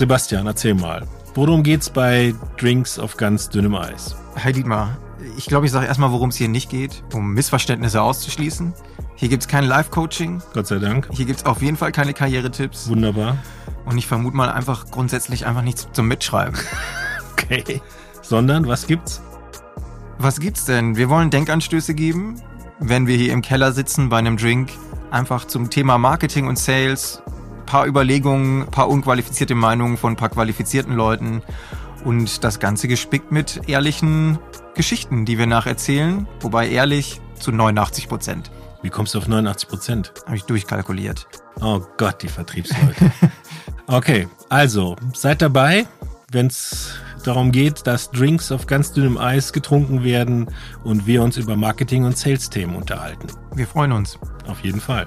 Sebastian, erzähl mal. Worum geht's bei Drinks auf ganz dünnem Eis? Hi Dietmar, ich glaube, ich sage erstmal, worum es hier nicht geht, um Missverständnisse auszuschließen. Hier gibt's kein Live-Coaching. Gott sei Dank. Hier gibt's auf jeden Fall keine Karrieretipps. Wunderbar. Und ich vermute mal einfach grundsätzlich einfach nichts zum Mitschreiben. Okay. Sondern, was gibt's? Was gibt's denn? Wir wollen Denkanstöße geben, wenn wir hier im Keller sitzen bei einem Drink. Einfach zum Thema Marketing und Sales. Paar Überlegungen, paar unqualifizierte Meinungen von ein paar qualifizierten Leuten. Und das Ganze gespickt mit ehrlichen Geschichten, die wir nacherzählen. Wobei ehrlich zu 89 Prozent. Wie kommst du auf 89 Prozent? Habe ich durchkalkuliert. Oh Gott, die Vertriebsleute. okay, also seid dabei, wenn es darum geht, dass Drinks auf ganz dünnem Eis getrunken werden und wir uns über Marketing und Sales-Themen unterhalten. Wir freuen uns. Auf jeden Fall.